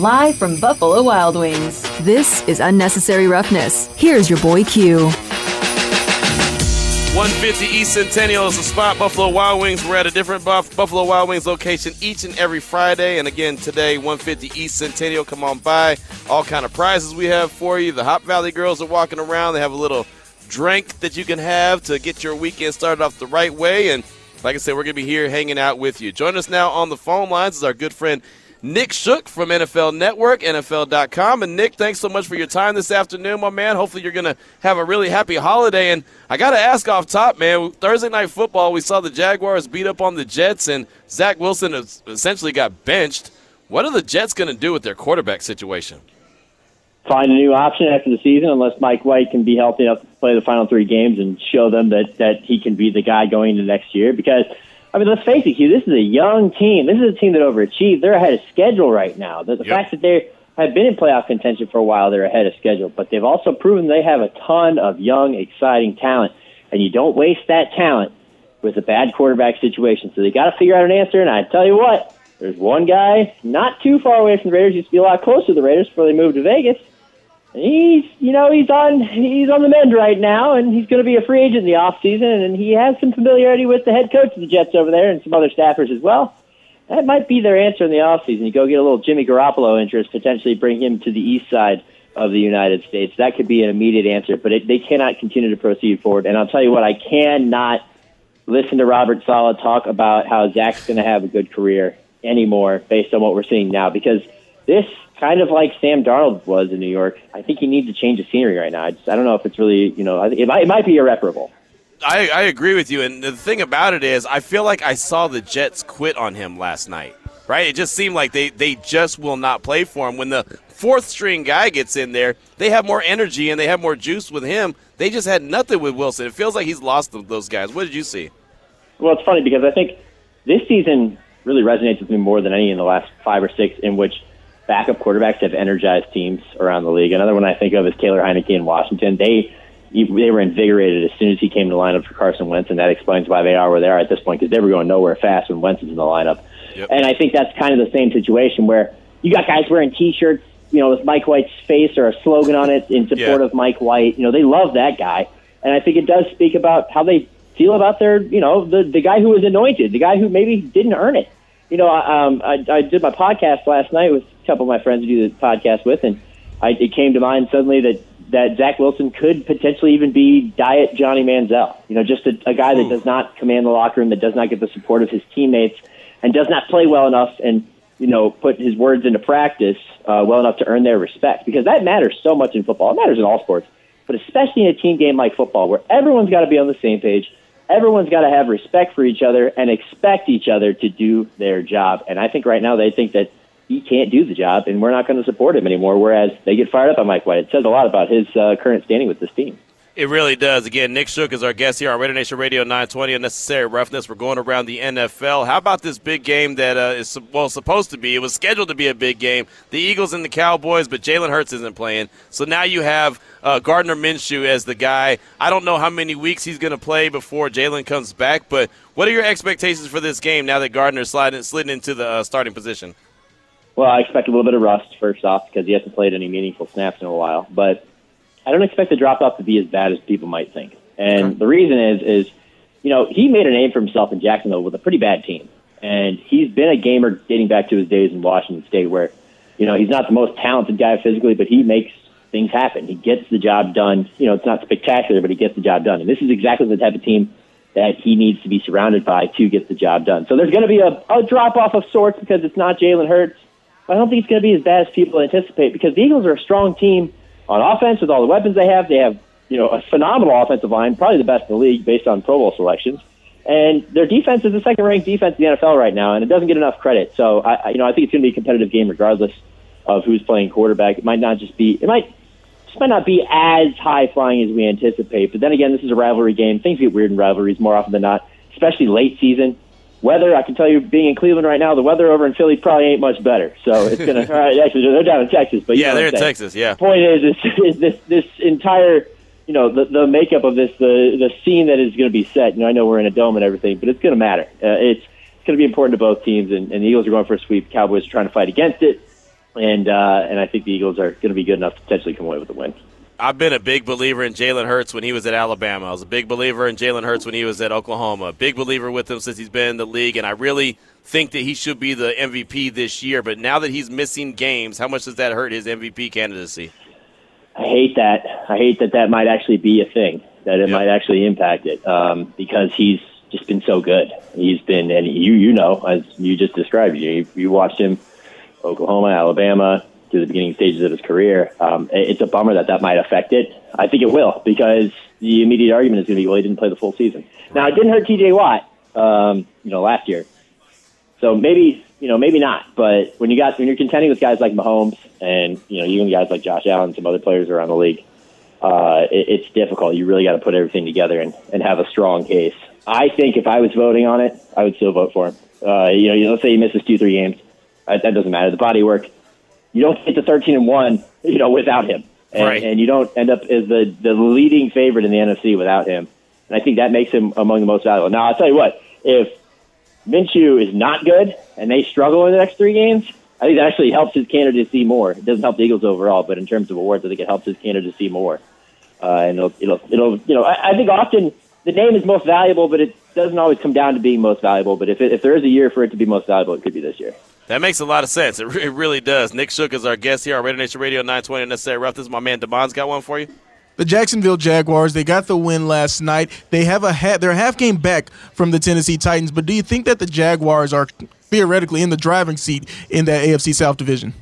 live from Buffalo Wild Wings. This is Unnecessary Roughness. Here's your boy Q. 150 East Centennial is the spot. Buffalo Wild Wings. We're at a different Buff- Buffalo Wild Wings location each and every Friday. And again, today, 150 East Centennial. Come on by. All kind of prizes we have for you. The Hop Valley girls are walking around. They have a little drink that you can have to get your weekend started off the right way. And like I said, we're going to be here hanging out with you. Join us now on the phone lines is our good friend Nick Shook from NFL Network, NFL.com. And Nick, thanks so much for your time this afternoon, my man. Hopefully, you're going to have a really happy holiday. And I got to ask off top, man, Thursday Night Football, we saw the Jaguars beat up on the Jets, and Zach Wilson essentially got benched. What are the Jets going to do with their quarterback situation? Find a new option after the season, unless Mike White can be healthy enough to play the final three games and show them that, that he can be the guy going into next year. Because – I mean, let's face it, Q. This is a young team. This is a team that overachieved. They're ahead of schedule right now. The, the yep. fact that they have been in playoff contention for a while, they're ahead of schedule. But they've also proven they have a ton of young, exciting talent, and you don't waste that talent with a bad quarterback situation. So they got to figure out an answer. And I tell you what, there's one guy not too far away from the Raiders. Used to be a lot closer to the Raiders before they moved to Vegas he's you know he's on he's on the mend right now, and he's going to be a free agent in the off season, and he has some familiarity with the head coach of the Jets over there and some other staffers as well. That might be their answer in the off season. You go get a little Jimmy Garoppolo interest, potentially bring him to the east side of the United States. That could be an immediate answer, but it, they cannot continue to proceed forward. And I'll tell you what, I cannot listen to Robert Saleh talk about how Zach's going to have a good career anymore based on what we're seeing now because this kind of like Sam Darnold was in New York. I think he needs to change the scenery right now. I just I don't know if it's really you know it might it might be irreparable. I, I agree with you, and the thing about it is, I feel like I saw the Jets quit on him last night. Right? It just seemed like they they just will not play for him. When the fourth string guy gets in there, they have more energy and they have more juice with him. They just had nothing with Wilson. It feels like he's lost those guys. What did you see? Well, it's funny because I think this season really resonates with me more than any in the last five or six, in which backup quarterbacks have energized teams around the league. Another one I think of is Taylor Heinicke in Washington. They they were invigorated as soon as he came to lineup for Carson Wentz, and that explains why they are where they are at this point because they were going nowhere fast when Wentz was in the lineup. Yep. And I think that's kind of the same situation where you got guys wearing T-shirts, you know, with Mike White's face or a slogan on it in support yeah. of Mike White. You know, they love that guy, and I think it does speak about how they feel about their, you know, the the guy who was anointed, the guy who maybe didn't earn it. You know, um, I, I did my podcast last night with couple of my friends do the podcast with, and I, it came to mind suddenly that that Zach Wilson could potentially even be diet Johnny Manziel. You know, just a, a guy that does not command the locker room, that does not get the support of his teammates, and does not play well enough and you know put his words into practice uh, well enough to earn their respect. Because that matters so much in football. It matters in all sports, but especially in a team game like football, where everyone's got to be on the same page. Everyone's got to have respect for each other and expect each other to do their job. And I think right now they think that he can't do the job, and we're not going to support him anymore. Whereas they get fired up on Mike White. It says a lot about his uh, current standing with this team. It really does. Again, Nick Shook is our guest here on Raider Nation Radio 920 Unnecessary Roughness. We're going around the NFL. How about this big game that uh, is well supposed to be? It was scheduled to be a big game. The Eagles and the Cowboys, but Jalen Hurts isn't playing. So now you have uh, Gardner Minshew as the guy. I don't know how many weeks he's going to play before Jalen comes back, but what are your expectations for this game now that Gardner's sliding, sliding into the uh, starting position? Well, I expect a little bit of rust first off because he hasn't played any meaningful snaps in a while. But I don't expect the drop off to be as bad as people might think. And okay. the reason is, is you know, he made a name for himself in Jacksonville with a pretty bad team, and he's been a gamer dating back to his days in Washington State, where you know he's not the most talented guy physically, but he makes things happen. He gets the job done. You know, it's not spectacular, but he gets the job done. And this is exactly the type of team that he needs to be surrounded by to get the job done. So there's going to be a, a drop off of sorts because it's not Jalen Hurts. I don't think it's going to be as bad as people anticipate because the Eagles are a strong team on offense with all the weapons they have. They have, you know, a phenomenal offensive line, probably the best in the league based on Pro Bowl selections. And their defense is the second ranked defense in the NFL right now, and it doesn't get enough credit. So, I, you know, I think it's going to be a competitive game regardless of who's playing quarterback. It might not just be, it might, just might not be as high flying as we anticipate. But then again, this is a rivalry game. Things get weird in rivalries more often than not, especially late season weather, I can tell you, being in Cleveland right now, the weather over in Philly probably ain't much better. So it's gonna. all right, actually, they're down in Texas, but yeah, they're in Texas. Yeah. The point is, is, is this this entire, you know, the the makeup of this, the the scene that is going to be set. You know, I know we're in a dome and everything, but it's going to matter. Uh, it's it's going to be important to both teams, and, and the Eagles are going for a sweep. Cowboys are trying to fight against it. and uh, and I think the Eagles are going to be good enough to potentially come away with a win. I've been a big believer in Jalen Hurts when he was at Alabama. I was a big believer in Jalen Hurts when he was at Oklahoma. Big believer with him since he's been in the league, and I really think that he should be the MVP this year. But now that he's missing games, how much does that hurt his MVP candidacy? I hate that. I hate that that might actually be a thing. That it yep. might actually impact it um, because he's just been so good. He's been, and you you know, as you just described, you you watched him, Oklahoma, Alabama, to the beginning stages of his career. Um, it's a bummer that that might affect it. I think it will because the immediate argument is going to be, well, he didn't play the full season. Now, it didn't hurt T.J. Watt, um, you know, last year. So maybe, you know, maybe not. But when you got when you're contending with guys like Mahomes and you know even guys like Josh Allen, some other players around the league, uh, it, it's difficult. You really got to put everything together and, and have a strong case. I think if I was voting on it, I would still vote for him. Uh, you know, let's say he misses two, three games. That, that doesn't matter. The body work you don't get to 13 and one, you know, without him, and, right. and you don't end up as the the leading favorite in the NFC without him. And I think that makes him among the most valuable. Now, I'll tell you what, if Minshew is not good and they struggle in the next three games, I think that actually helps his candidacy more. It doesn't help the Eagles overall, but in terms of awards, I think it helps his candidacy more. Uh, and it'll, it'll, it'll, you know, I, I think often the name is most valuable, but it doesn't always come down to being most valuable. But if, it, if there is a year for it to be most valuable, it could be this year. That makes a lot of sense. It, re- it really does. Nick Shook is our guest here on Raider Nation Radio 920 and Necessary is My man Damon's got one for you. The Jacksonville Jaguars, they got the win last night. They have a ha- they're a half game back from the Tennessee Titans, but do you think that the Jaguars are theoretically in the driving seat in that AFC South division?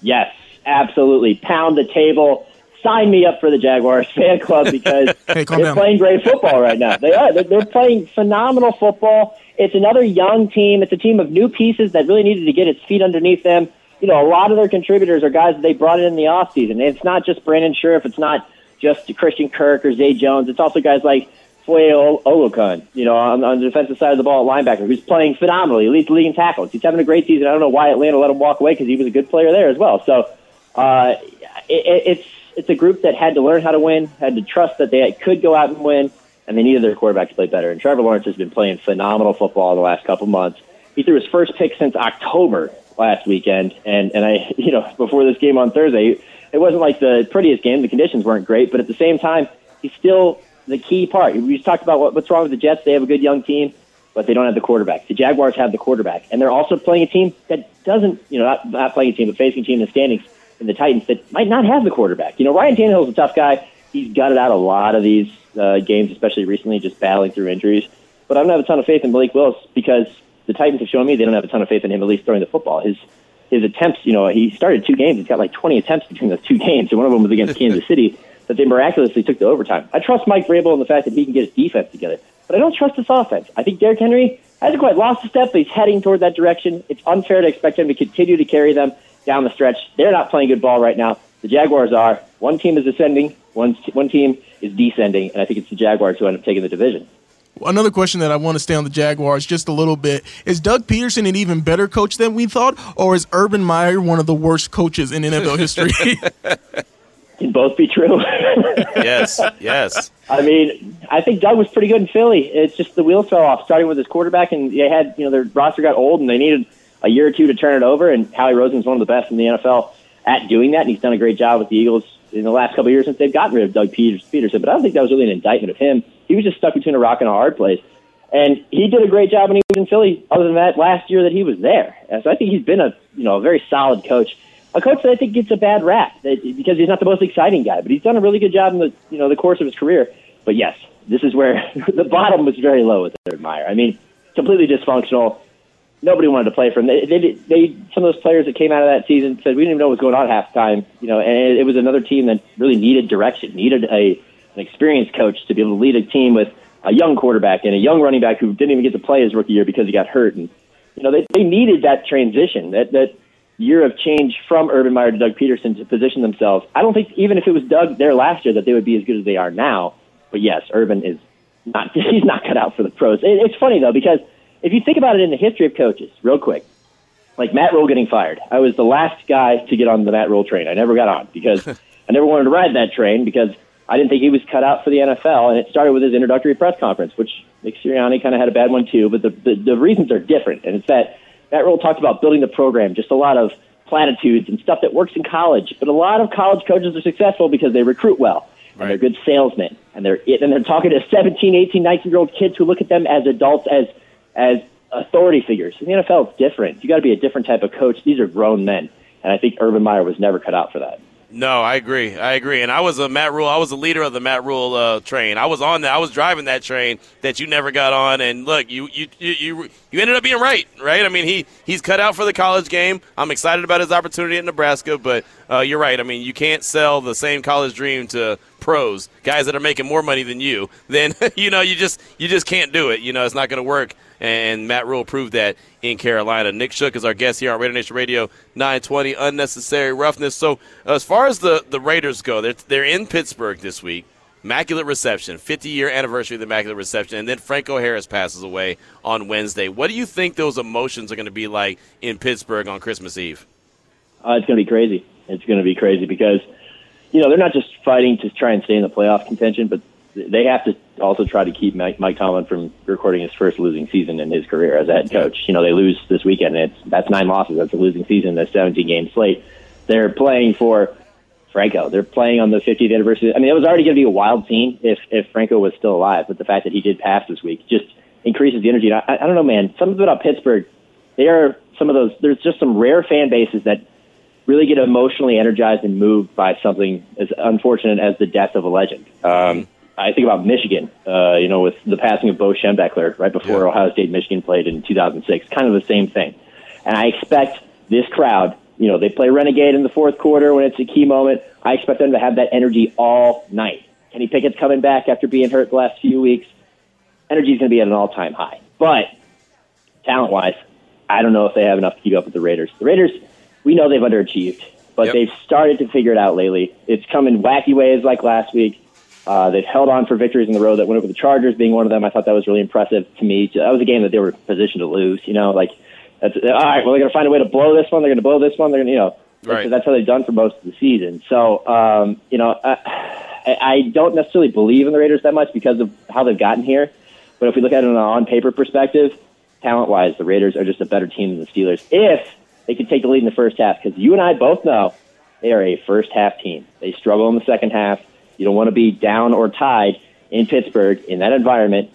Yes, absolutely. Pound the table. Sign me up for the Jaguars fan club because hey, they're down. playing great football right now. They are. They're, they're playing phenomenal football it's another young team. It's a team of new pieces that really needed to get its feet underneath them. You know, a lot of their contributors are guys that they brought in in the offseason. It's not just Brandon Scherff. It's not just Christian Kirk or Zay Jones. It's also guys like Foye Oluokun, you know, on, on the defensive side of the ball at linebacker, who's playing phenomenally, leads the league in tackles. He's having a great season. I don't know why Atlanta let him walk away because he was a good player there as well. So uh, it, it's it's a group that had to learn how to win, had to trust that they could go out and win and they needed their quarterback to play better. And Trevor Lawrence has been playing phenomenal football the last couple months. He threw his first pick since October last weekend, and and I, you know, before this game on Thursday, it wasn't like the prettiest game. The conditions weren't great, but at the same time, he's still the key part. We just talked about what, what's wrong with the Jets. They have a good young team, but they don't have the quarterback. The Jaguars have the quarterback, and they're also playing a team that doesn't, you know, not, not playing a team, but facing a team in the standings in the Titans that might not have the quarterback. You know, Ryan Tannehill's a tough guy. He's gutted out a lot of these uh, games, especially recently, just battling through injuries. But I don't have a ton of faith in Malik Willis because the Titans have shown me they don't have a ton of faith in him at least throwing the football. His his attempts, you know, he started two games. He's got like 20 attempts between those two games, and one of them was against Kansas City that they miraculously took to overtime. I trust Mike Vrabel in the fact that he can get his defense together, but I don't trust his offense. I think Derrick Henry hasn't quite lost a step, but he's heading toward that direction. It's unfair to expect him to continue to carry them down the stretch. They're not playing good ball right now. The Jaguars are. One team is ascending, one, one team is descending, and I think it's the Jaguars who end up taking the division. Another question that I want to stay on the Jaguars just a little bit is Doug Pederson an even better coach than we thought, or is Urban Meyer one of the worst coaches in NFL history? Can both be true. yes, yes. I mean, I think Doug was pretty good in Philly. It's just the wheels fell off, starting with his quarterback, and they had, you know, their roster got old, and they needed a year or two to turn it over. And Howie Roseman's one of the best in the NFL at doing that, and he's done a great job with the Eagles in the last couple of years since they've gotten rid of Doug Pederson. But I don't think that was really an indictment of him. He was just stuck between a rock and a hard place. And he did a great job when he was in Philly. Other than that, last year that he was there, so I think he's been a you know a very solid coach, a coach that I think gets a bad rap because he's not the most exciting guy, but he's done a really good job in the you know the course of his career. But yes, this is where the bottom was very low with Urban Meyer. I mean, completely dysfunctional nobody wanted to play for him. They, they, they, some of those players that came out of that season said we didn't even know what was going on at halftime. You know, and it, was another team that really needed direction, needed a an experienced coach to be able to lead a team with a young quarterback and a young running back who didn't even get to play his rookie year because he got hurt. And you know, they they needed that transition, that that year of change from Urban Meyer to Doug Pederson to position themselves. I don't think even if it was Doug there last year that they would be as good as they are now. But yes, Urban is not he's not cut out for the pros. It, it's funny though because if you think about it in the history of coaches, real quick, like Matt Rhule getting fired, I was the last guy to get on the Matt Rhule train. I never got on because I never wanted to ride that train because I didn't think he was cut out for the NFL. And it started with his introductory press conference, which Nick Sirianni kind of had a bad one too. But the, the, the reasons are different, and it's that Matt Rhule talked about building the program, just a lot of platitudes and stuff that works in college. But a lot of college coaches are successful because they recruit well and they're good salesmen and they're and they're talking to 17, 18, 19 year old kids who look at them as adults as as authority figures. In the NFL, it's different. You got to be a different type of coach. These are grown men, and I think Urban Meyer was never cut out for that. No, I agree. I agree. And I was a Matt Rhule. I was a leader of the Matt Rhule uh, train. I was on that. I was driving that train that you never got on. And look, you you you you, you ended up being right, right? I mean, he he's cut out for the college game. I'm excited about his opportunity at Nebraska, but uh, you're right. I mean, you can't sell the same college dream to pros, guys that are making more money than you. Then you know you just you just can't do it. You know, it's not going to work and Matt Rhule proved that in Carolina. Nick Shook is our guest here on Raider Nation Radio 920. Unnecessary roughness. So as far as the the Raiders go, they're they're in Pittsburgh this week. Immaculate reception, 50 year anniversary of the Immaculate reception, and then Franco Harris passes away on Wednesday. What do you think those emotions are going to be like in Pittsburgh on Christmas Eve? Uh, it's going to be crazy. It's going to be crazy because, you know, they're not just fighting to try and stay in the playoff contention, but they have to also try to keep Mike, Mike Tomlin from recording his first losing season in his career as a head coach. You know, they lose this weekend, and it's that's nine losses. That's a losing season. That's 17 game slate. They're playing for Franco. They're playing on the 50th anniversary. I mean, it was already going to be a wild scene if if Franco was still alive, but the fact that he did pass this week just increases the energy. And I, I don't know, man. Something about Pittsburgh. They are some of those. There's just some rare fan bases that really get emotionally energized and moved by something as unfortunate as the death of a legend. Um, I think about Michigan, uh, you know, with the passing of Bo Schembechler right before yeah. Ohio State Michigan played in 2006. Kind of the same thing. And I expect this crowd, you know, they play Renegade in the fourth quarter when it's a key moment. I expect them to have that energy all night. Kenny Pickett's coming back after being hurt the last few weeks. Energy is going to be at an all time high. But talent wise, I don't know if they have enough to keep up with the Raiders. The Raiders, we know they've underachieved, but yep. they've started to figure it out lately. It's come in wacky ways like last week. Uh, they've held on for victories in the road that went over the Chargers being one of them. I thought that was really impressive to me. That was a game that they were positioned to lose. You know, like that's all right. Well, they're going to find a way to blow this one. They're going to blow this one. They're going to, you know, right. that's how they've done for most of the season. So, um, you know, I, I don't necessarily believe in the Raiders that much because of how they've gotten here. But if we look at it on an on-paper perspective, talent-wise, the Raiders are just a better team than the Steelers if they could take the lead in the first half. Because you and I both know they are a first-half team. They struggle in the second half you don't want to be down or tied in Pittsburgh in that environment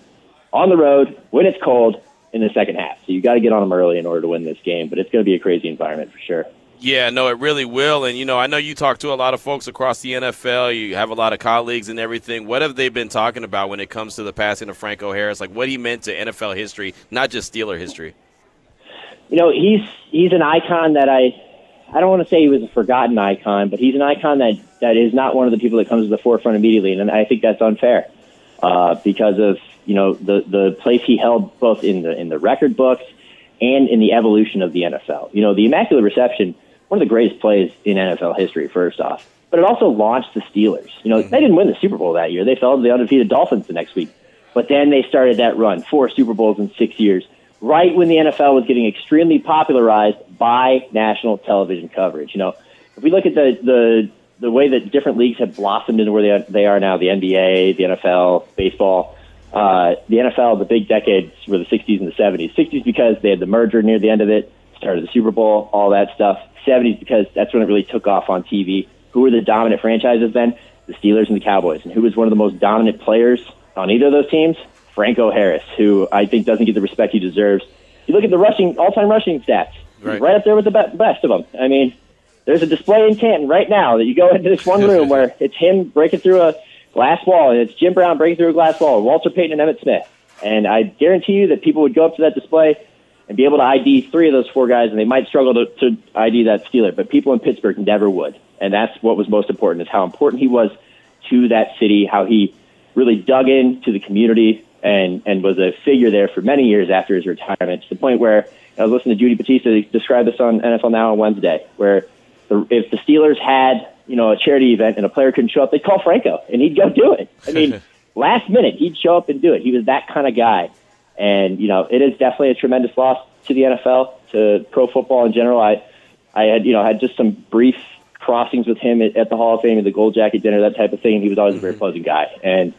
on the road when it's cold in the second half. So you got to get on them early in order to win this game, but it's going to be a crazy environment for sure. Yeah, no, it really will. And, you know, I know you talk to a lot of folks across the NFL. You have a lot of colleagues and everything. What have they been talking about when it comes to the passing of Franco Harris? Like, what he meant to NFL history, not just Steeler history? You know, he's he's an icon that I I don't want to say he was a forgotten icon, but he's an icon that, that is not one of the people that comes to the forefront immediately, and I think that's unfair uh, because of you know the the place he held both in the in the record books and in the evolution of the NFL. You know, the Immaculate Reception, one of the greatest plays in NFL history. First off, but it also launched the Steelers. You know, they didn't win the Super Bowl that year; they fell to the undefeated Dolphins the next week. But then they started that run, four Super Bowls in six years right when the NFL was getting extremely popularized by national television coverage. You know, if we look at the the the way that different leagues have blossomed into where they they are now, the NBA, the NFL, baseball. Uh, the NFL, the big decades were the 60s and the 70s. 60s because they had the merger near the end of it, started the Super Bowl, all that stuff. 70s because that's when it really took off on TV. Who were the dominant franchises then? The Steelers and the Cowboys. And who was one of the most dominant players on either of those teams? Franco Harris, who I think doesn't get the respect he deserves. You look at the rushing all-time rushing stats, right, right up there with the best of them. I mean, there's a display in Canton right now that you go into this one room where it's him breaking through a glass wall, and it's Jim Brown breaking through a glass wall, Walter Payton and Emmitt Smith. And I guarantee you that people would go up to that display and be able to ID three of those four guys, and they might struggle to, to ID that Steeler, but people in Pittsburgh never would. And that's what was most important, is how important he was to that city, how he really dug into the community, and and was a figure there for many years after his retirement to the point where I was listening to Judy Battista describe this on NFL Now on Wednesday, where the, if the Steelers had you know a charity event and a player couldn't show up, they'd call Franco and he'd go do it. I mean, last minute he'd show up and do it. He was that kind of guy, and you know it is definitely a tremendous loss to the NFL to pro football in general. I I had you know had just some brief crossings with him at, at the Hall of Fame and the Gold Jacket dinner, that type of thing. And He was always a very mm-hmm. pleasant guy, and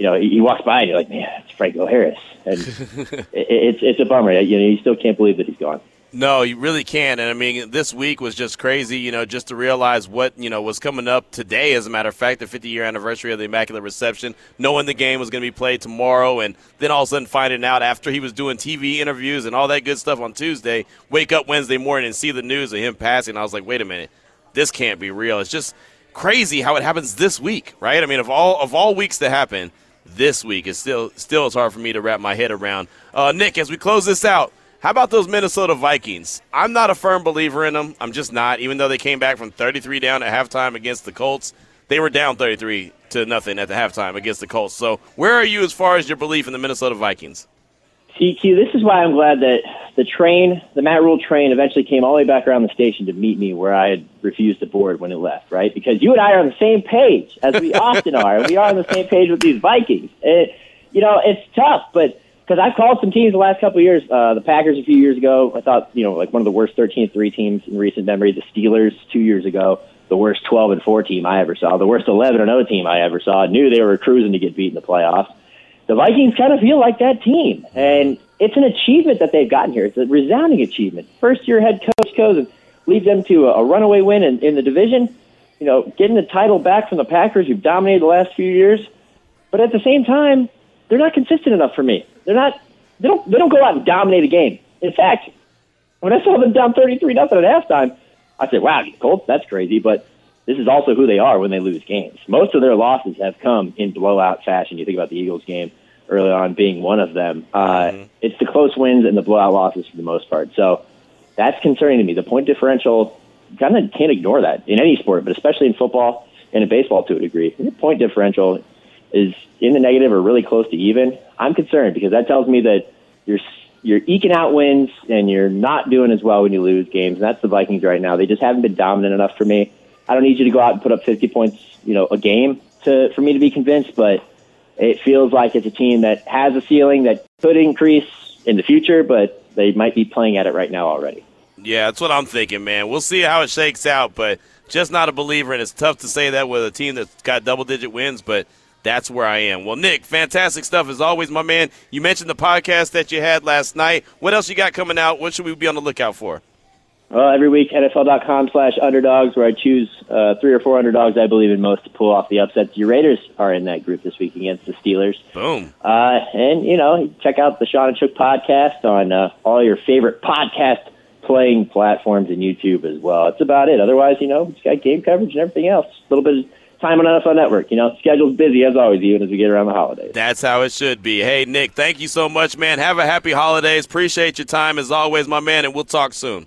you know, he, he walks by and you're like, man, it's Franco Harris, and it, it's it's a bummer. You know, you still can't believe that he's gone. No, you really can't. And I mean, this week was just crazy, you know, just to realize what, you know, was coming up today, as a matter of fact, the 50 year anniversary of the Immaculate Reception, knowing the game was going to be played tomorrow, and then all of a sudden finding out after he was doing TV interviews and all that good stuff on Tuesday, wake up Wednesday morning and see the news of him passing. I was like, wait a minute, this can't be real. It's just crazy how it happens this week, right? I mean, of all of all weeks to happen, this week is still still it's hard for me to wrap my head around. Uh, Nick, as we close this out, how about those Minnesota Vikings? I'm not a firm believer in them. I'm just not. Even though they came back from 33 down at halftime against the Colts, they were down 33 to nothing at the halftime against the Colts. So, where are you as far as your belief in the Minnesota Vikings? TQ, this is why I'm glad that the train, the Matt Rhule train, eventually came all the way back around the station to meet me where I had refused to board when it left, right? Because you and I are on the same page, as we often are. We are on the same page with these Vikings. It, you know, it's tough, but because I've called some teams the last couple of years. Uh, the Packers a few years ago, I thought you know like one of the worst 13-3 teams in recent memory. The Steelers two years ago, the worst 12 and 4 team I ever saw, the worst 11 and 0 team I ever saw. Knew they were cruising to get beat in the playoffs. The Vikings kind of feel like that team, and it's an achievement that they've gotten here. It's a resounding achievement. First year head coach goes and leads them to a, a runaway win in, in the division. You know, getting the title back from the Packers, who've dominated the last few years. But at the same time, they're not consistent enough for me. They're not. They don't. They don't go out and dominate a game. In fact, when I saw them down thirty-three nothing at halftime, I said, "Wow, Colts, that's crazy." But this is also who they are when they lose games. Most of their losses have come in blowout fashion. You think about the Eagles game early on being one of them. Uh, mm-hmm. It's the close wins and the blowout losses for the most part. So that's concerning to me. The point differential, kind of can't ignore that in any sport, but especially in football and in baseball to a degree. The point differential is in the negative or really close to even, I'm concerned because that tells me that you're you're eking out wins and you're not doing as well when you lose games. And that's the Vikings right now. They just haven't been dominant enough for me. I don't need you to go out and put up 50 points, you know, a game to for me to be convinced, but it feels like it's a team that has a ceiling that could increase in the future, but they might be playing at it right now already. Yeah, that's what I'm thinking, man. We'll see how it shakes out, but just not a believer, and it's tough to say that with a team that's got double digit wins, but – that's where I am. Well, Nick, fantastic stuff as always, my man. You mentioned the podcast that you had last night. What else you got coming out? What should we be on the lookout for? Well, every week, NFL.com slash underdogs, where I choose uh, three or four underdogs I believe in most to pull off the upsets. Your Raiders are in that group this week against the Steelers. Boom. Uh, and, you know, check out the Sean and Shook podcast on uh, all your favorite podcast playing platforms and YouTube as well. That's about it. Otherwise, you know, it's got game coverage and everything else. A little bit of time on NFL Network. You know, schedule's busy as always, even as we get around the holidays. That's how it should be. Hey, Nick, thank you so much, man. Have a happy holidays. Appreciate your time as always, my man, and we'll talk soon.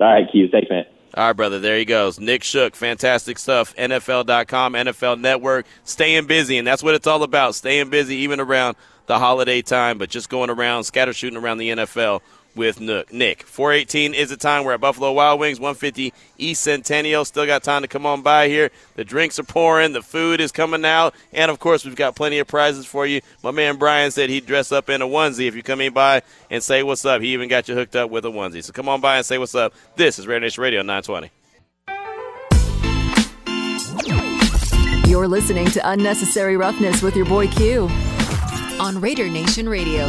All right, Q. Thanks, man. All right, brother. There he goes. Nick Shook, fantastic stuff. NFL.com, NFL Network, staying busy, and that's what it's all about. Staying busy, even around the holiday time, but just going around, scatter shooting around the NFL with Nook. Nick. 418 is the time. We're at Buffalo Wild Wings, 150 East Centennial. Still got time to come on by here. The drinks are pouring, the food is coming out, and of course, we've got plenty of prizes for you. My man Brian said he'd dress up in a onesie if you come in by and say what's up. He even got you hooked up with a onesie. So come on by and say what's up. This is Raider Nation Radio 920. You're listening to Unnecessary Roughness with your boy Q on Raider Nation Radio.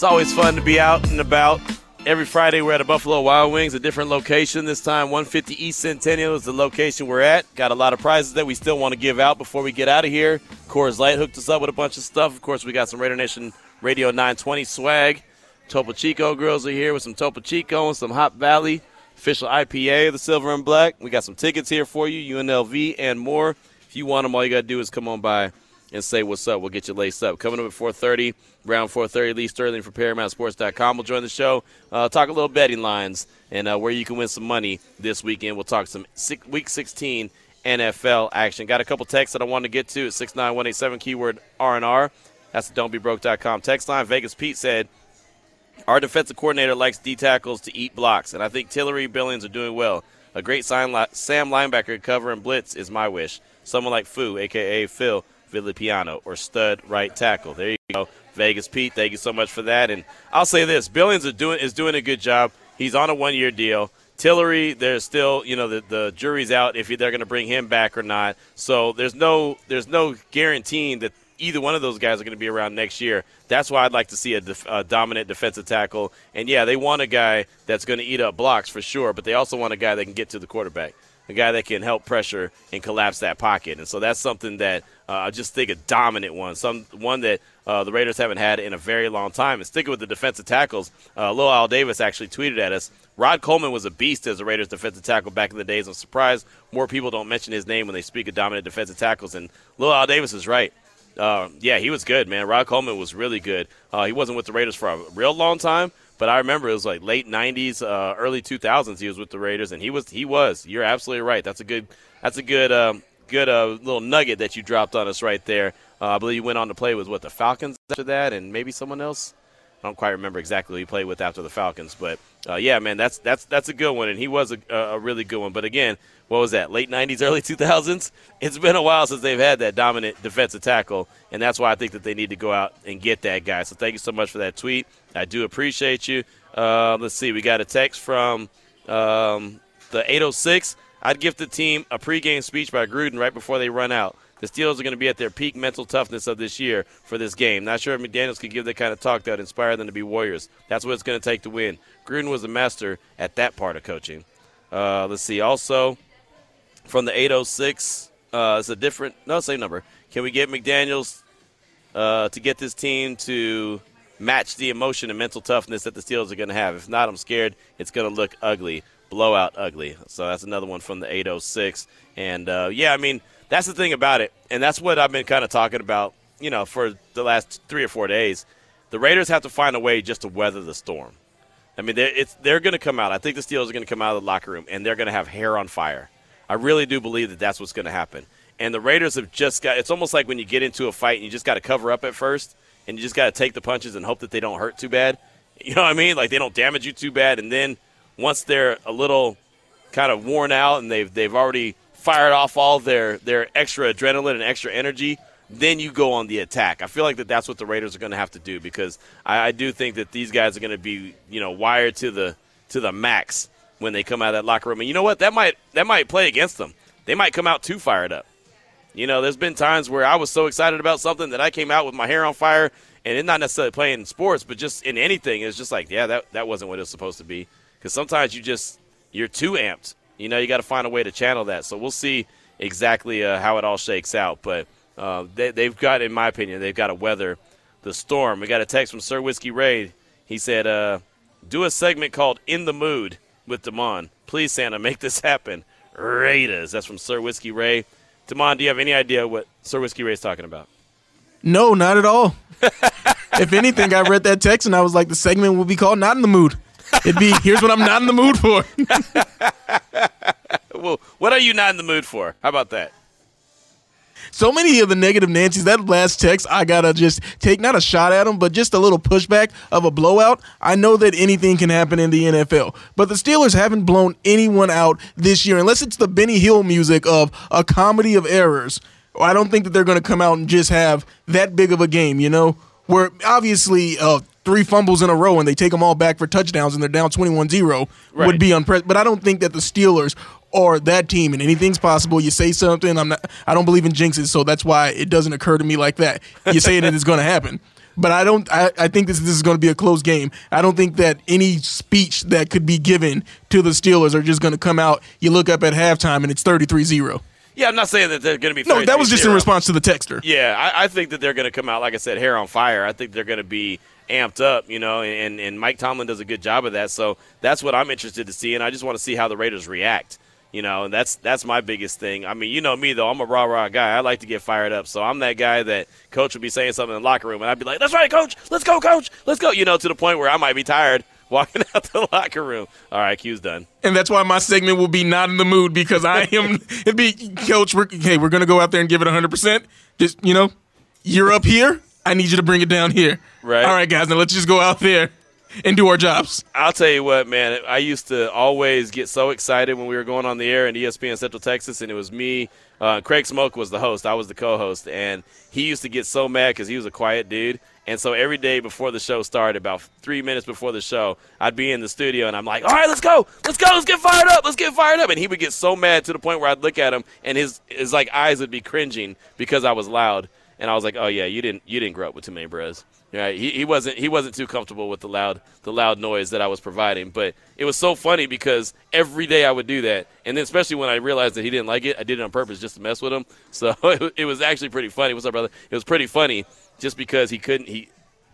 It's always fun to be out and about. Every Friday, we're at a Buffalo Wild Wings, a different location. This time, 150 East Centennial is the location we're at. Got a lot of prizes that we still want to give out before we get out of here. Coors Light hooked us up with a bunch of stuff. Of course, we got some Raider Nation Radio 920 swag. Topo Chico girls are here with some Topo Chico and some Hop Valley official IPA, the silver and black. We got some tickets here for you, UNLV and more. If you want them, all you got to do is come on by and say what's up. We'll get you laced up. Coming up at 4:30, round 4:30. Lee Sterling from ParamountSports.com will join the show. Uh, talk a little betting lines and uh, where you can win some money this weekend. We'll talk some six, Week 16 NFL action. Got a couple texts that I want to get to at 69187 keyword R&R. That's the don'tbebroke.com text line. Vegas Pete said. Our defensive coordinator likes D tackles to eat blocks, and I think Tillery Billings are doing well. A great Sam linebacker covering blitz is my wish. Someone like Fu, aka Phil, Villapiano or stud right tackle. There you go. Vegas Pete, thank you so much for that. And I'll say this Billings is doing, is doing a good job. He's on a one year deal. Tillery, there's still, you know, the, the jury's out if they're going to bring him back or not. So there's no there's no guaranteeing that either one of those guys are going to be around next year. That's why I'd like to see a, def- a dominant defensive tackle. And yeah, they want a guy that's going to eat up blocks for sure, but they also want a guy that can get to the quarterback, a guy that can help pressure and collapse that pocket. And so that's something that uh, I just think a dominant one, some one that uh, the Raiders haven't had in a very long time. And sticking with the defensive tackles, uh, Lil Al Davis actually tweeted at us. Rod Coleman was a beast as a Raiders defensive tackle back in the days. I'm surprised more people don't mention his name when they speak of dominant defensive tackles. And Lil Al Davis is right. Uh, yeah, he was good, man. Rod Coleman was really good. Uh, he wasn't with the Raiders for a real long time, but I remember it was like late '90s, uh, early 2000s. He was with the Raiders, and he was he was. You're absolutely right. That's a good that's a good um, good uh, little nugget that you dropped on us right there. Uh, I believe you went on to play with what the Falcons after that, and maybe someone else. I don't quite remember exactly who he played with after the Falcons, but uh, yeah, man, that's that's that's a good one, and he was a, a really good one. But again, what was that? Late '90s, early 2000s. It's been a while since they've had that dominant defensive tackle, and that's why I think that they need to go out and get that guy. So thank you so much for that tweet. I do appreciate you. Uh, let's see, we got a text from um, the 806. I'd give the team a pregame speech by Gruden right before they run out. The Steelers are going to be at their peak mental toughness of this year for this game. Not sure if McDaniels could give that kind of talk that would inspire them to be warriors. That's what it's going to take to win. Gruden was a master at that part of coaching. Uh, let's see. Also, from the 806, uh, it's a different, no, same number. Can we get McDaniels uh, to get this team to match the emotion and mental toughness that the Steelers are going to have? If not, I'm scared it's going to look ugly, blowout ugly. So that's another one from the 806. And uh, yeah, I mean, that's the thing about it, and that's what I've been kind of talking about, you know, for the last three or four days. The Raiders have to find a way just to weather the storm. I mean, they're, they're going to come out. I think the Steelers are going to come out of the locker room, and they're going to have hair on fire. I really do believe that that's what's going to happen. And the Raiders have just got. It's almost like when you get into a fight and you just got to cover up at first, and you just got to take the punches and hope that they don't hurt too bad. You know what I mean? Like they don't damage you too bad, and then once they're a little kind of worn out and they've they've already fired off all their their extra adrenaline and extra energy, then you go on the attack. I feel like that that's what the Raiders are going to have to do because I, I do think that these guys are going to be you know wired to the to the max when they come out of that locker room. And you know what? That might that might play against them. They might come out too fired up. You know, there's been times where I was so excited about something that I came out with my hair on fire, and it's not necessarily playing in sports, but just in anything. It's just like, yeah, that that wasn't what it was supposed to be. Because sometimes you just you're too amped you know, you got to find a way to channel that. So we'll see exactly uh, how it all shakes out. But uh, they, have got, in my opinion, they've got to weather the storm. We got a text from Sir Whiskey Ray. He said, uh, "Do a segment called In the Mood with Damon. Please, Santa, make this happen." Raiders. That's from Sir Whiskey Ray. Damon, do you have any idea what Sir Whiskey Ray is talking about? No, not at all. if anything, I read that text and I was like, the segment will be called "Not in the Mood." It'd be here's what I'm not in the mood for. well, what are you not in the mood for? How about that? So many of the negative Nancy's. That last text, I gotta just take not a shot at them, but just a little pushback of a blowout. I know that anything can happen in the NFL, but the Steelers haven't blown anyone out this year, unless it's the Benny Hill music of a comedy of errors. I don't think that they're going to come out and just have that big of a game. You know, where obviously uh, three fumbles in a row and they take them all back for touchdowns and they're down 21-0 right. would be unprecedented. But I don't think that the Steelers are that team and anything's possible. You say something, I'm not I don't believe in jinxes, so that's why it doesn't occur to me like that. You say it and it's going to happen. But I don't. I, I think this this is going to be a close game. I don't think that any speech that could be given to the Steelers are just going to come out. You look up at halftime and it's 33-0. Yeah, I'm not saying that they're going to be. No, that was just in response to the texter. Yeah, I, I think that they're going to come out, like I said, hair on fire. I think they're going to be amped up, you know, and, and Mike Tomlin does a good job of that. So that's what I'm interested to see, and I just want to see how the Raiders react. You know, and that's that's my biggest thing. I mean, you know me though, I'm a rah rah guy. I like to get fired up, so I'm that guy that coach would be saying something in the locker room, and I'd be like, "That's right, coach. Let's go, coach. Let's go." You know, to the point where I might be tired walking out the locker room. All right, Q's done. And that's why my segment will be not in the mood because I am. it'd be, coach. We're, hey, we're gonna go out there and give it 100. percent Just you know, you're up here. I need you to bring it down here. Right. All right, guys. Now let's just go out there and do our jobs. I'll tell you what, man. I used to always get so excited when we were going on the air in ESPN Central Texas, and it was me. Uh, Craig Smoke was the host. I was the co-host, and he used to get so mad because he was a quiet dude. And so every day before the show started, about three minutes before the show, I'd be in the studio and I'm like, "All right, let's go, let's go, let's get fired up, let's get fired up." And he would get so mad to the point where I'd look at him and his his like eyes would be cringing because I was loud and I was like, oh yeah, you didn't you didn't grow up with too many bros. Right? He, he wasn't he wasn't too comfortable with the loud the loud noise that I was providing. But it was so funny because every day I would do that, and then especially when I realized that he didn't like it, I did it on purpose just to mess with him. So it, was actually pretty funny. What's up, brother? It was pretty funny just because he couldn't he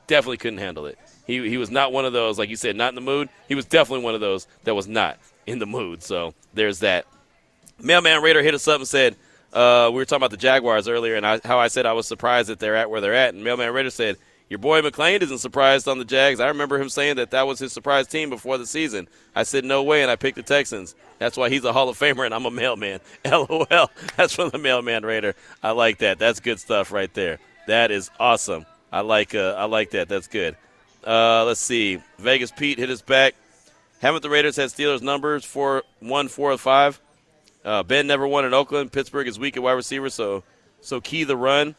definitely couldn't handle it. He he was not one of those like you said, not in the mood. He was definitely one of those that was not in the mood. So there's that. Mailman Raider hit us up and said. Uh, we were talking about the Jaguars earlier, and I, how I said I was surprised that they're at where they're at. And Mailman Raider said, your boy McLean isn't surprised on the Jags. I remember him saying that that was his surprise team before the season. I said, no way, and I picked the Texans. That's why he's a Hall of Famer, and I'm a mailman. LOL. That's from the Mailman Raider. I like that. That's good stuff right there. That is awesome. I like uh, I like that. That's good. Uh, let's see. Vegas Pete hit us back. Haven't the Raiders had Steelers numbers for one, four, or five? Uh, ben never won in Oakland. Pittsburgh is weak at wide receiver, so so key the run.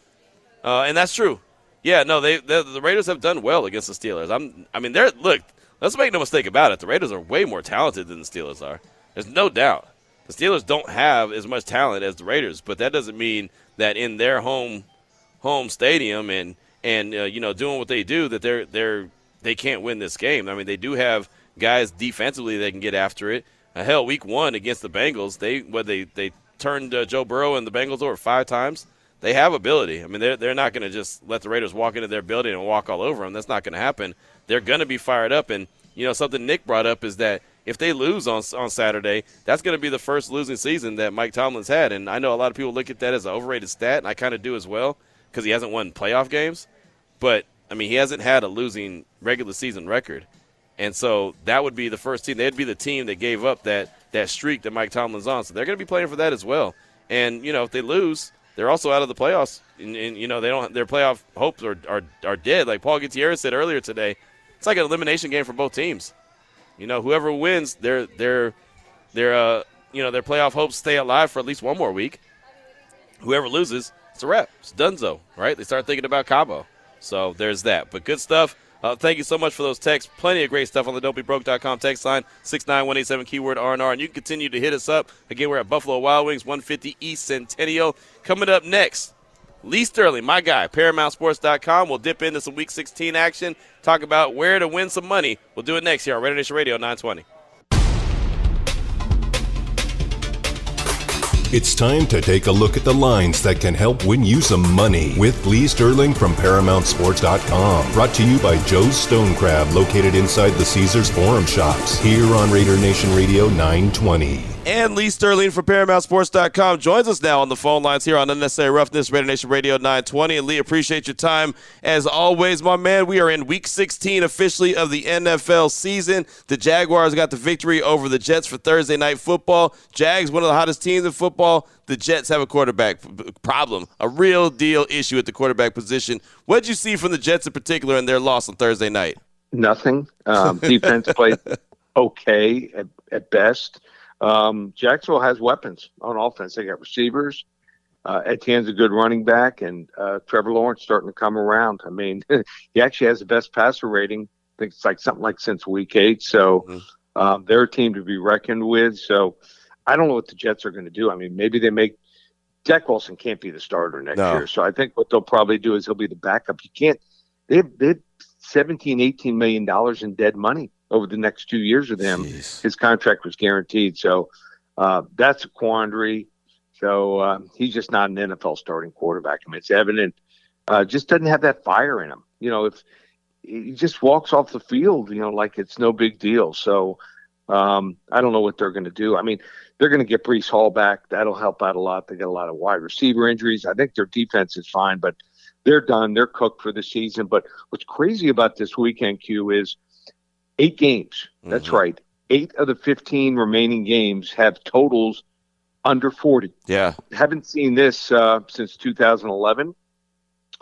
Uh, and that's true. Yeah, no, they, they, the Raiders have done well against the Steelers. I'm, I mean, they're look. Let's make no mistake about it. The Raiders are way more talented than the Steelers are. There's no doubt. The Steelers don't have as much talent as the Raiders, but that doesn't mean that in their home home stadium and and uh, you know doing what they do that they're they're they can't win this game. I mean, they do have guys defensively that can get after it. Hell, week one against the Bengals, they what they they turned uh, Joe Burrow and the Bengals over five times they have ability. I mean, they're, they're not going to just let the Raiders walk into their building and walk all over them. That's not going to happen. They're going to be fired up. And, you know, something Nick brought up is that if they lose on, on Saturday, that's going to be the first losing season that Mike Tomlin's had. And I know a lot of people look at that as an overrated stat, and I kind of do as well because he hasn't won playoff games. But, I mean, he hasn't had a losing regular season record. And so that would be the first team. They'd be the team that gave up that, that streak that Mike Tomlin's on. So they're going to be playing for that as well. And, you know, if they lose – they're also out of the playoffs. And, and, you know they don't their playoff hopes are, are are dead. Like Paul Gutierrez said earlier today, it's like an elimination game for both teams. You know, whoever wins, their their their uh you know their playoff hopes stay alive for at least one more week. Whoever loses, it's a wrap. It's Dunzo, right? They start thinking about Cabo. So there's that. But good stuff. Uh, thank you so much for those texts. Plenty of great stuff on the don'tbebroke.com text line, 69187 keyword R&R. And you can continue to hit us up. Again, we're at Buffalo Wild Wings, 150 East Centennial. Coming up next, Lee Sterling, my guy, ParamountSports.com. We'll dip into some Week 16 action, talk about where to win some money. We'll do it next here on Raider Nation Radio 920. It's time to take a look at the lines that can help win you some money with Lee Sterling from ParamountSports.com. Brought to you by Joe's Stone Crab, located inside the Caesars Forum Shops, here on Raider Nation Radio 920. And Lee Sterling from ParamountSports.com joins us now on the phone lines here on Unnecessary Roughness, Raider Nation Radio 920. And Lee, appreciate your time as always, my man. We are in Week 16 officially of the NFL season. The Jaguars got the victory over the Jets for Thursday Night Football. Jags, one of the hottest teams in football. The Jets have a quarterback problem, a real deal issue at the quarterback position. What did you see from the Jets in particular in their loss on Thursday night? Nothing. Um, defense played okay at, at best. Um, Jacksonville has weapons on offense. They got receivers. Uh, Etienne's a good running back, and uh, Trevor Lawrence starting to come around. I mean, he actually has the best passer rating. I think it's like something like since week eight. So mm-hmm. um, they're a team to be reckoned with. So I don't know what the Jets are going to do. I mean, maybe they make Zach Wilson can't be the starter next no. year. So I think what they'll probably do is he'll be the backup. You can't. They have, they have 17, 18 million dollars in dead money over the next two years with him. Jeez. His contract was guaranteed, so uh, that's a quandary. So uh, he's just not an NFL starting quarterback. I mean, it's evident. Uh, just doesn't have that fire in him. You know, if he just walks off the field, you know, like it's no big deal. So um, I don't know what they're going to do. I mean, they're going to get Breece Hall back. That'll help out a lot. They got a lot of wide receiver injuries. I think their defense is fine, but they're done. They're cooked for the season. But what's crazy about this weekend, Q, is eight games. That's mm-hmm. right. Eight of the 15 remaining games have totals under 40. Yeah. Haven't seen this uh, since 2011.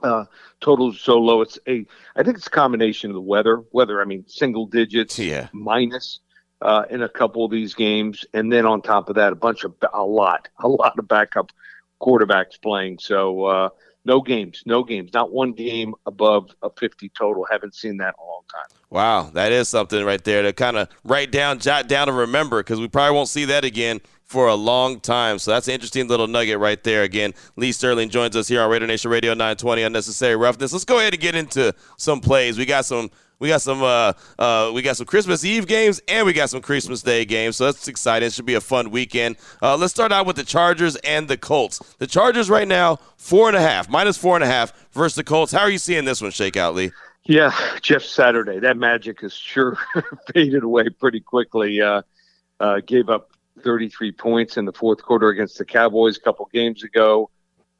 Uh, totals so low. It's a, I think it's a combination of the weather. Weather, I mean, single digits, yeah. minus uh, in a couple of these games. And then on top of that, a bunch of, a lot, a lot of backup quarterbacks playing. So, uh, no games, no games, not one game above a 50 total. Haven't seen that in a long time. Wow, that is something right there to kind of write down, jot down, and remember because we probably won't see that again for a long time. So that's an interesting little nugget right there. Again, Lee Sterling joins us here on Raider Nation Radio 920 Unnecessary Roughness. Let's go ahead and get into some plays. We got some we got some uh, uh, we got some Christmas Eve games and we got some Christmas Day games. So that's exciting. It should be a fun weekend. Uh, let's start out with the Chargers and the Colts. The Chargers right now four and a half, minus four and a half versus the Colts. How are you seeing this one shake out, Lee? Yeah, Jeff Saturday. That magic has sure faded away pretty quickly. Uh, uh, gave up 33 points in the fourth quarter against the Cowboys a couple games ago.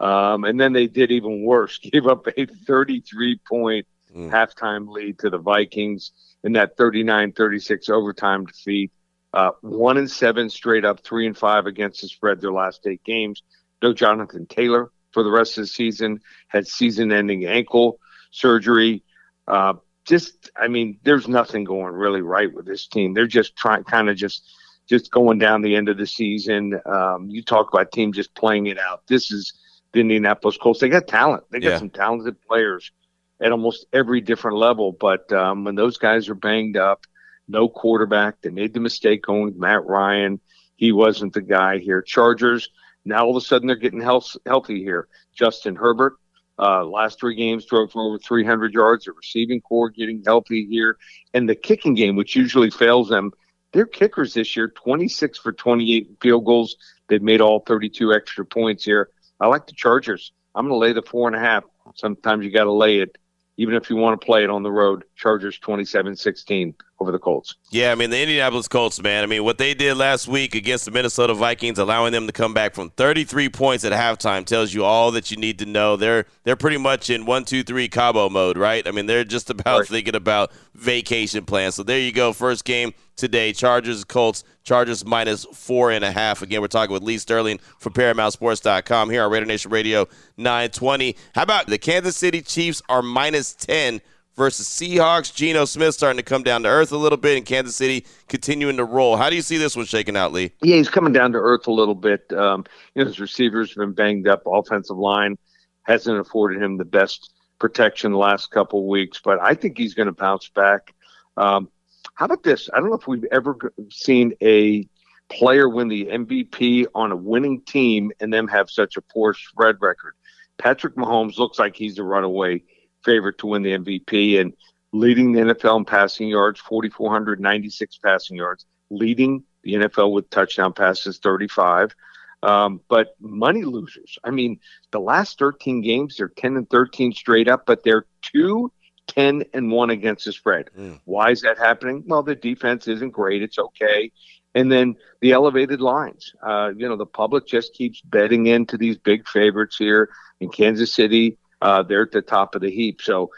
Um, and then they did even worse, gave up a 33 point mm. halftime lead to the Vikings in that 39 36 overtime defeat. Uh, one and seven straight up, three and five against the spread their last eight games. No Jonathan Taylor for the rest of the season, had season ending ankle surgery. Uh, just, I mean, there's nothing going really right with this team. They're just trying, kind of just, just going down the end of the season. Um, you talk about team just playing it out. This is the Indianapolis Colts. They got talent. They got yeah. some talented players at almost every different level. But um, when those guys are banged up, no quarterback, they made the mistake going with Matt Ryan. He wasn't the guy here. Chargers, now all of a sudden they're getting health, healthy here. Justin Herbert, uh, last three games drove for over 300 yards. The receiving corps getting healthy here. And the kicking game, which usually fails them, their kickers this year, 26 for 28 field goals. They've made all 32 extra points here. I like the Chargers. I'm going to lay the four and a half. Sometimes you got to lay it even if you want to play it on the road, Chargers 27-16 over the Colts. Yeah, I mean the Indianapolis Colts, man. I mean what they did last week against the Minnesota Vikings, allowing them to come back from 33 points at halftime, tells you all that you need to know. They're they're pretty much in one, two, three Cabo mode, right? I mean they're just about right. thinking about vacation plans. So there you go, first game today, Chargers Colts. Chargers minus four and a half. Again, we're talking with Lee Sterling from ParamountSports.com here on Raider Nation Radio 920. How about the Kansas City Chiefs are minus 10 versus Seahawks? Geno Smith starting to come down to earth a little bit, and Kansas City continuing to roll. How do you see this one shaking out, Lee? Yeah, he's coming down to earth a little bit. Um, you know, his receivers have been banged up. Offensive line hasn't afforded him the best protection the last couple weeks, but I think he's going to bounce back. Um, how about this? I don't know if we've ever seen a player win the MVP on a winning team and them have such a poor spread record. Patrick Mahomes looks like he's the runaway favorite to win the MVP and leading the NFL in passing yards, 4,496 passing yards, leading the NFL with touchdown passes, 35. Um, but money losers. I mean, the last 13 games, they're 10 and 13 straight up, but they're two 10 and 1 against the spread. Mm. Why is that happening? Well, the defense isn't great. It's okay. And then the elevated lines. Uh, you know, the public just keeps betting into these big favorites here in Kansas City. Uh, they're at the top of the heap. So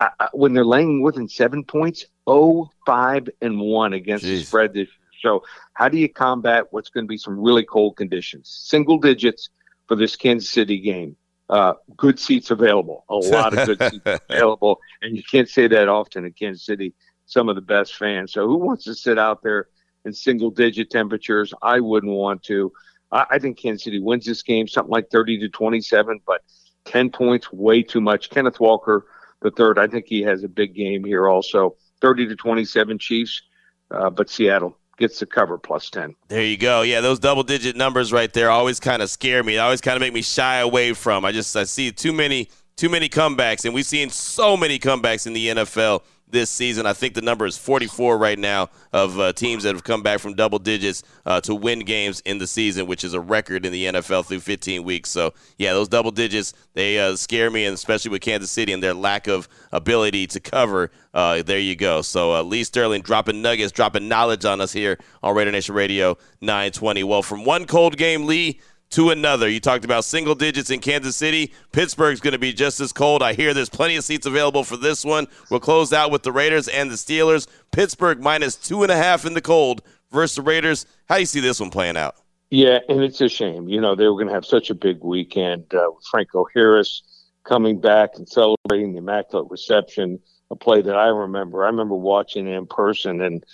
uh, uh when they're laying within seven points, 0, 5, and 1 against Jeez. the spread this year. So, how do you combat what's going to be some really cold conditions? Single digits for this Kansas City game uh, good seats available, a lot of good seats available, and you can't say that often in Kansas City. Some of the best fans. So who wants to sit out there in single digit temperatures? I wouldn't want to. I, I think Kansas City wins this game, something like thirty to twenty-seven, but ten points way too much. Kenneth Walker, the third, I think he has a big game here. Also, thirty to twenty-seven Chiefs, uh, but Seattle gets the cover plus 10. There you go. Yeah, those double digit numbers right there always kind of scare me. They always kind of make me shy away from. I just I see too many too many comebacks and we've seen so many comebacks in the NFL this season. I think the number is 44 right now of uh, teams that have come back from double digits uh, to win games in the season, which is a record in the NFL through 15 weeks. So, yeah, those double digits, they uh, scare me, and especially with Kansas City and their lack of ability to cover. Uh, there you go. So, uh, Lee Sterling dropping nuggets, dropping knowledge on us here on Raider Nation Radio 920. Well, from one cold game, Lee, to another. You talked about single digits in Kansas City. Pittsburgh's going to be just as cold. I hear there's plenty of seats available for this one. We'll close out with the Raiders and the Steelers. Pittsburgh minus two and a half in the cold versus the Raiders. How do you see this one playing out? Yeah, and it's a shame. You know, they were going to have such a big weekend uh, with Franco Harris coming back and celebrating the Immaculate Reception, a play that I remember. I remember watching in person and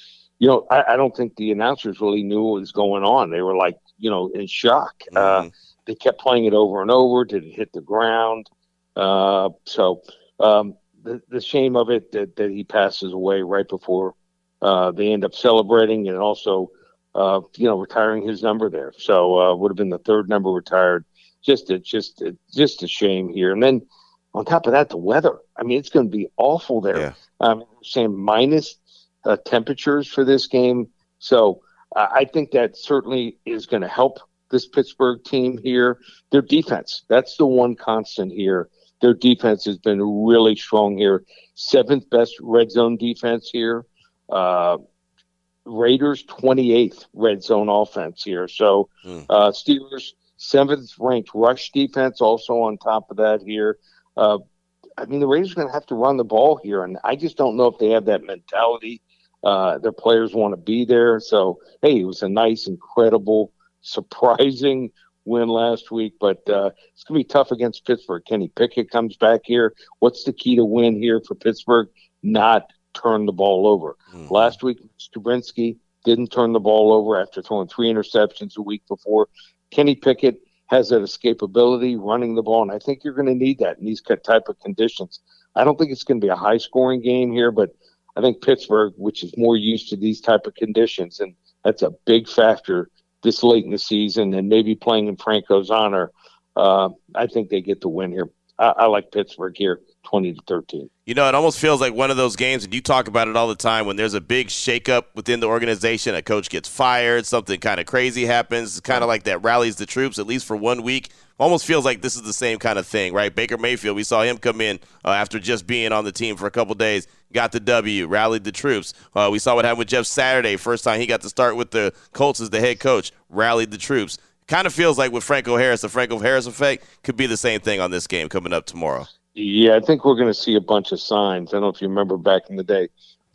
you know, I, I, don't think the announcers really knew what was going on. They were like, you know, in shock. Uh, mm-hmm. Uh, they kept playing it over and over. Did it hit the ground? Uh, so um, the, the shame of it that, that he passes away right before uh, they end up celebrating, and also uh, you know, retiring his number there. So uh, would have been the third number retired. Just a just a, just a shame here. And then on top of that, the weather. I mean, it's going to be awful there. Yeah. Um, saying minus uh, temperatures for this game. So uh, I think that certainly is going to help this Pittsburgh team here. Their defense. That's the one constant here. Their defense has been really strong here. Seventh best red zone defense here. Uh, Raiders 28th red zone offense here. So Mm. uh, Steelers seventh ranked rush defense also on top of that here. Uh, I mean, the Raiders are going to have to run the ball here, and I just don't know if they have that mentality. Uh, their players want to be there. So, hey, it was a nice, incredible, surprising win last week, but uh, it's going to be tough against Pittsburgh. Kenny Pickett comes back here. What's the key to win here for Pittsburgh? Not turn the ball over. Mhm. Last week, Trubisky didn't turn the ball over after throwing three interceptions a week before. Kenny Pickett has that escapability running the ball, and I think you're going to need that in these type of conditions. I don't think it's going to be a high scoring game here, but I think Pittsburgh, which is more used to these type of conditions, and that's a big factor this late in the season, and maybe playing in Franco's honor. Uh, I think they get the win here. I, I like Pittsburgh here, twenty to thirteen. You know, it almost feels like one of those games, and you talk about it all the time when there's a big shakeup within the organization, a coach gets fired, something kind of crazy happens. It's kind of like that rallies the troops, at least for one week. Almost feels like this is the same kind of thing, right? Baker Mayfield, we saw him come in uh, after just being on the team for a couple days, got the W, rallied the troops. Uh, we saw what happened with Jeff Saturday, first time he got to start with the Colts as the head coach, rallied the troops. Kind of feels like with Franco Harris, the Franco Harris effect could be the same thing on this game coming up tomorrow. Yeah, I think we're going to see a bunch of signs. I don't know if you remember back in the day,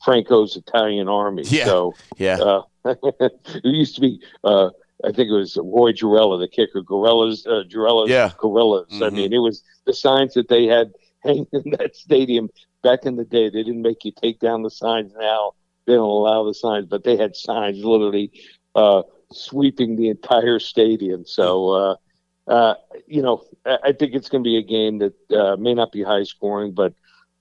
Franco's Italian Army. Yeah. So Yeah. uh, it used to be, uh, I think it was Roy Gerela, the kicker, Gorillas, uh, Gerela's Yeah. Gorillas. I Mhm. mean, it was the signs that they had hanging in that stadium back in the day. They didn't make you take down the signs now. They don't allow the signs, but they had signs literally uh, sweeping the entire stadium. So, uh, uh, you know, I, I think it's going to be a game that uh, may not be high scoring, but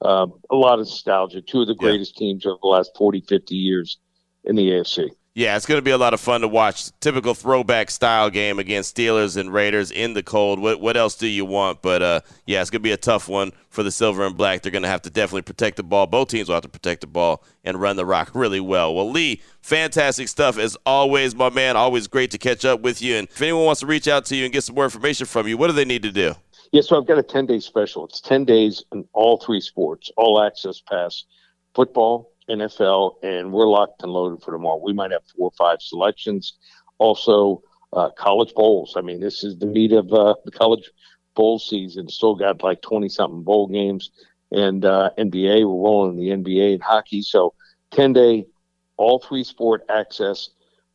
uh, a lot of nostalgia. Two of the Yeah. greatest teams over the last 40, 50 years in the AFC. Yeah, it's going to be a lot of fun to watch. Typical throwback style game against Steelers and Raiders in the cold. What what else do you want? But uh, yeah, it's going to be a tough one for the silver and black. They're going to have to definitely protect the ball. Both teams will have to protect the ball and run the rock really well. Well, Lee, fantastic stuff as always, my man. Always great to catch up with you. And if anyone wants to reach out to you and get some more information from you, what do they need to do? Yeah, so I've got a 10 day special. It's 10 days in all three sports, all access pass, football, NFL, and we're locked and loaded for tomorrow. We might have four or five selections. Also, uh, college bowls. I mean, this is the meat of uh, the college bowl season. Still got like 20 something bowl games. And uh, NBA, we're rolling the NBA and hockey. So 10 day, all three sport access.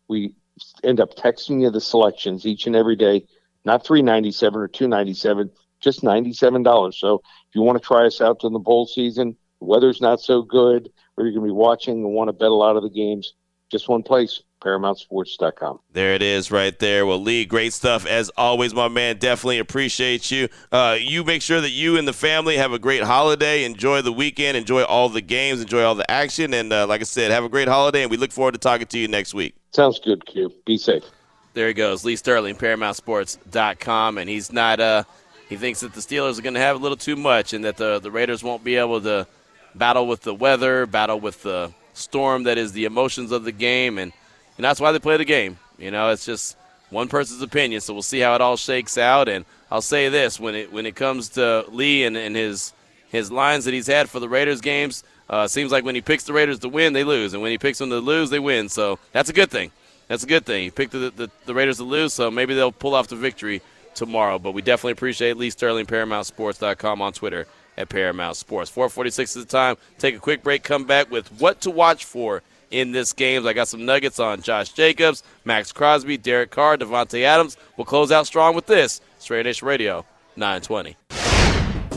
We end up texting you the selections each and every day, not 397 or 297 just $97. So if you want to try us out during the bowl season, the weather's not so good, or you're going to be watching and want to bet a lot of the games, just one place, ParamountSports.com. There it is right there. Well, Lee, great stuff as always, my man. Definitely appreciate you. Uh, you make sure that you and the family have a great holiday. Enjoy the weekend. Enjoy all the games. Enjoy all the action. And uh, like I said, have a great holiday. And we look forward to talking to you next week. Sounds good, Q. Be safe. There he goes, Lee Sterling, ParamountSports.com. And he's not, uh, he thinks that the Steelers are going to have a little too much and that the, the Raiders won't be able to battle with the weather, battle with the storm that is the emotions of the game. And, and that's why they play the game. You know, it's just one person's opinion. So we'll see how it all shakes out. And I'll say this when it, when it comes to Lee and, and his, his lines that he's had for the Raiders games, uh, seems like when he picks the Raiders to win, they lose. And when he picks them to lose, they win. So that's a good thing. That's a good thing. He picked the, the, the Raiders to lose, so maybe they'll pull off the victory tomorrow. But we definitely appreciate Lee Sterling, ParamountSports.com on Twitter at Paramount Sports. 446 is the time. Take a quick break, come back with what to watch for in this game. I got some nuggets on Josh Jacobs, Maxx Crosby, Derek Carr, Davante Adams. We'll close out strong with this. Raider Nation Radio, 920.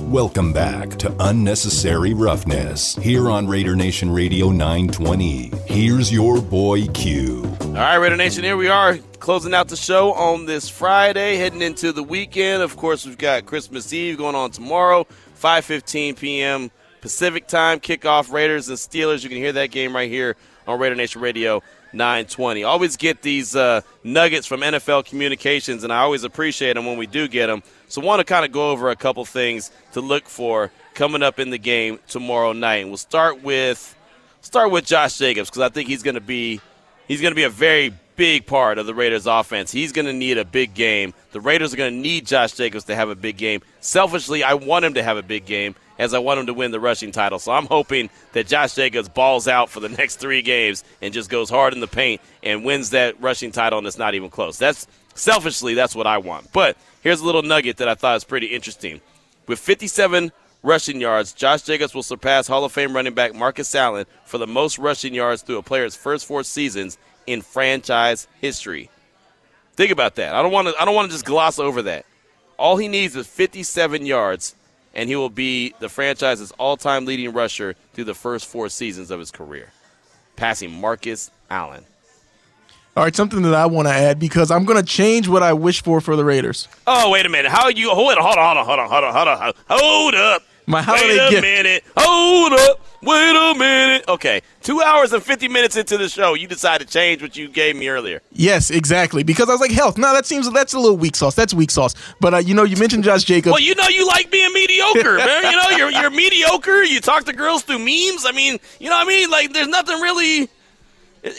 Welcome back to Unnecessary Roughness here on Raider Nation Radio 920. Here's your boy Q. All right, Raider Nation, here we are closing out the show on this Friday, heading into the weekend. Of course, we've got Christmas Eve going on tomorrow, 5:15 p.m. Pacific time kickoff. Raiders and Steelers. You can hear that game right here on Raider Nation Radio 920. Always get these uh, nuggets from NFL communications, and I always appreciate them when we do get them. So, want to kind of go over a couple things to look for coming up in the game tomorrow night. And we'll start with start with Josh Jacobs because I think he's going to be he's going to be a very big part of the Raiders offense. He's going to need a big game. The Raiders are going to need Josh Jacobs to have a big game. Selfishly, I want him to have a big game as I want him to win the rushing title. So I'm hoping that Josh Jacobs balls out for the next three games and just goes hard in the paint and wins that rushing title and it's not even close. That's selfishly that's what I want. But here's a little nugget that I thought was pretty interesting. With 57 rushing yards, Josh Jacobs will surpass Hall of Fame running back Marcus Allen for the most rushing yards through a player's first four seasons in franchise history. Think about that. I don't want to I don't want to just gloss over that. All he needs is 57 yards and he will be the franchise's all-time leading rusher through the first 4 seasons of his career, passing Marcus Allen. All right, something that I want to add because I'm going to change what I wish for for the Raiders. Oh, wait a minute. How are you hold on, hold on, hold on, hold on, hold on. Hold up. My holiday Wait a gift. minute. Hold up. Wait a minute. Okay. Two hours and 50 minutes into the show, you decide to change what you gave me earlier. Yes, exactly. Because I was like, health. No, that seems that's a little weak sauce. That's weak sauce. But uh, you know, you mentioned Josh Jacobs. Well, you know you like being mediocre, man. You know, you're, you're mediocre. You talk to girls through memes. I mean, you know what I mean? Like, there's nothing really.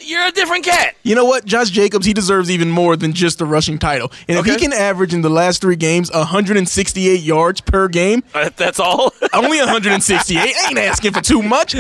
You're a different cat. You know what? Josh Jacobs, he deserves even more than just the rushing title. And if he can average in the last three games 168 yards per game, Uh, That's all. only 168, ain't asking for too much.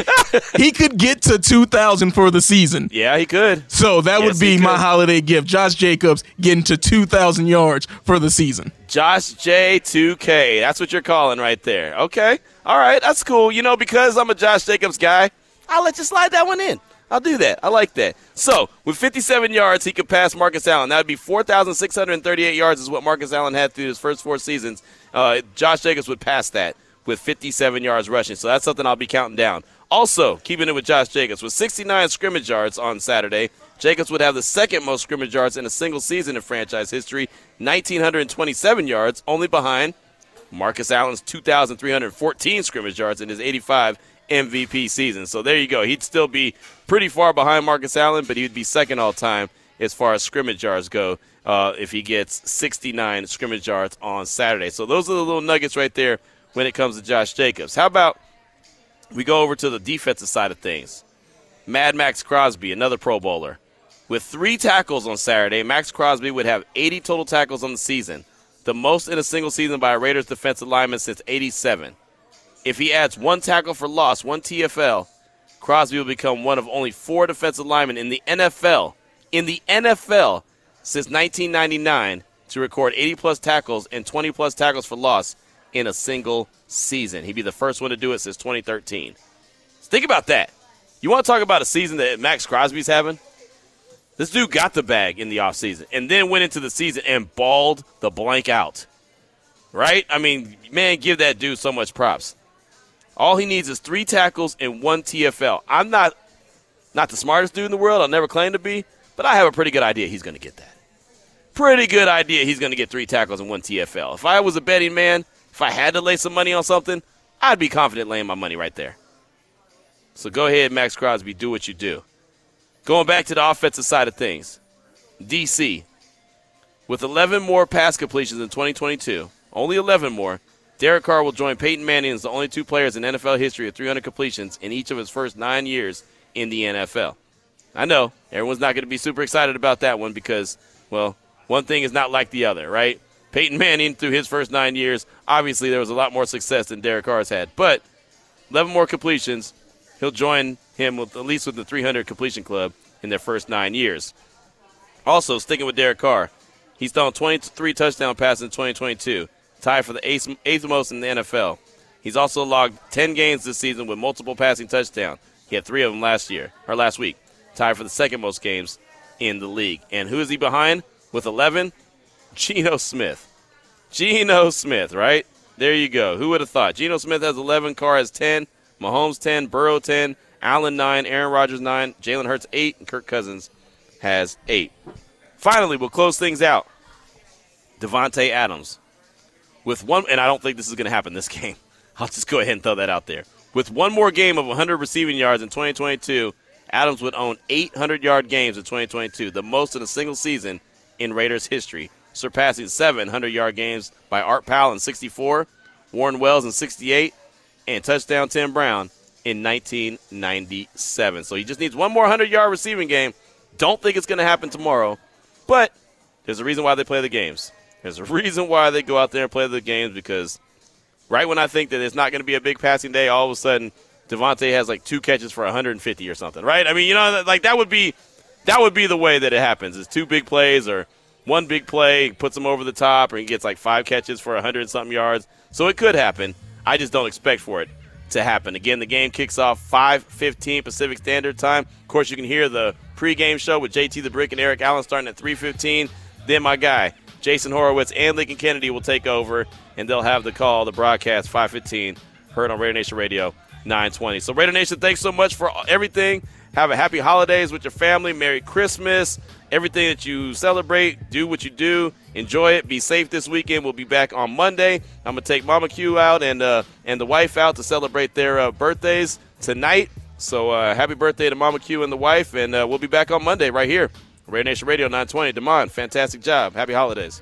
He could get to 2,000 for the season. yeah, he could. So that Yes, would be my holiday gift. Josh Jacobs getting to 2,000 yards for the season. Josh J2K. That's what you're calling right there. Okay. All right. That's cool. You know, because I'm a Josh Jacobs guy, I'll let you slide that one in. I'll do that. I like that. So, with 57 yards, he could pass Marcus Allen. That would be 4,638 yards, is what Marcus Allen had through his first four seasons. Uh, Josh Jacobs would pass that with 57 yards rushing. So, that's something I'll be counting down. Also, keeping it with Josh Jacobs, with 69 scrimmage yards on Saturday, Jacobs would have the second most scrimmage yards in a single season in franchise history, 1,927 yards, only behind Marcus Allen's 2,314 scrimmage yards in his 85 MVP season. So there you go. He'd still be pretty far behind Marcus Allen, but he'd be second all time as far as scrimmage yards go uh, if he gets 69 scrimmage yards on Saturday. So those are the little nuggets right there when it comes to Josh Jacobs. How about we go over to the defensive side of things? Mad Maxx Crosby, another Pro Bowler. With three tackles on Saturday, Maxx Crosby would have 80 total tackles on the season, the most in a single season by a Raiders defensive lineman since 87. If he adds one tackle for loss, one TFL, Crosby will become one of only four defensive linemen in the NFL, in the NFL, since 1999 to record 80 plus tackles and 20 plus tackles for loss in a single season. He'd be the first one to do it since 2013. Think about that. You want to talk about a season that Maxx Crosby's having? This dude got the bag in the offseason and then went into the season and balled the blank out. Right? I mean, man, give that dude so much props. All he needs is three tackles and one TFL. I'm not not the smartest dude in the world. I'll never claim to be, but I have a pretty good idea he's going to get that. Pretty good idea he's going to get three tackles and one TFL. If I was a betting man, if I had to lay some money on something, I'd be confident laying my money right there. So go ahead, Maxx Crosby, do what you do. Going back to the offensive side of things, DC, with 11 more pass completions in 2022, only 11 more, Derek Carr will join Peyton Manning as the only two players in NFL history with 300 completions in each of his first nine years in the NFL. I know everyone's not going to be super excited about that one because, well, one thing is not like the other, right? Peyton Manning, through his first nine years, obviously there was a lot more success than Derek Carr's had. But 11 more completions, he'll join him with at least with the 300 completion club in their first nine years. Also, sticking with Derek Carr, he's thrown 23 touchdown passes in 2022, tied for the eighth, eighth most in the NFL. He's also logged 10 games this season with multiple passing touchdowns. He had three of them last year or last week, tied for the second most games in the league. And who is he behind with 11? Geno Smith. Geno Smith, right? There you go. Who would have thought? Geno Smith has 11, Carr has 10, Mahomes 10, Burrow 10, Allen 9, Aaron Rodgers 9, Jalen Hurts 8, and Kirk Cousins has 8. Finally, we'll close things out. Davante Adams. With one, and I don't think this is going to happen this game. I'll just go ahead and throw that out there. With one more game of 100 receiving yards in 2022, Adams would own 800 yard games in 2022, the most in a single season in Raiders history, surpassing 700 yard games by Art Powell in 64, Warren Wells in 68, and touchdown Tim Brown in 1997. So he just needs one more 100 yard receiving game. Don't think it's going to happen tomorrow, but there's a reason why they play the games. There's a reason why they go out there and play the games because right when I think that it's not going to be a big passing day, all of a sudden Davante has like two catches for 150 or something, right? I mean, you know, like that would be that would be the way that it happens. It's two big plays or one big play puts him over the top, or he gets like five catches for 100 something yards. So it could happen. I just don't expect for it to happen. Again, the game kicks off 5:15 Pacific Standard Time. Of course, you can hear the pregame show with JT the Brick and Eric Allen starting at 3:15. Then my guy Jason Horowitz and Lincoln Kennedy will take over, and they'll have the call, the broadcast 5:15, heard on Raider Nation Radio 920. So Raider Nation, thanks so much for everything. Have a happy holidays with your family. Merry Christmas. Everything that you celebrate, do what you do. Enjoy it. Be safe this weekend. We'll be back on Monday. I'm gonna take Mama Q out and uh, and the wife out to celebrate their uh, birthdays tonight. So uh, happy birthday to Mama Q and the wife, and uh, we'll be back on Monday right here, Raider Nation Radio 920. Damon, fantastic job. Happy holidays.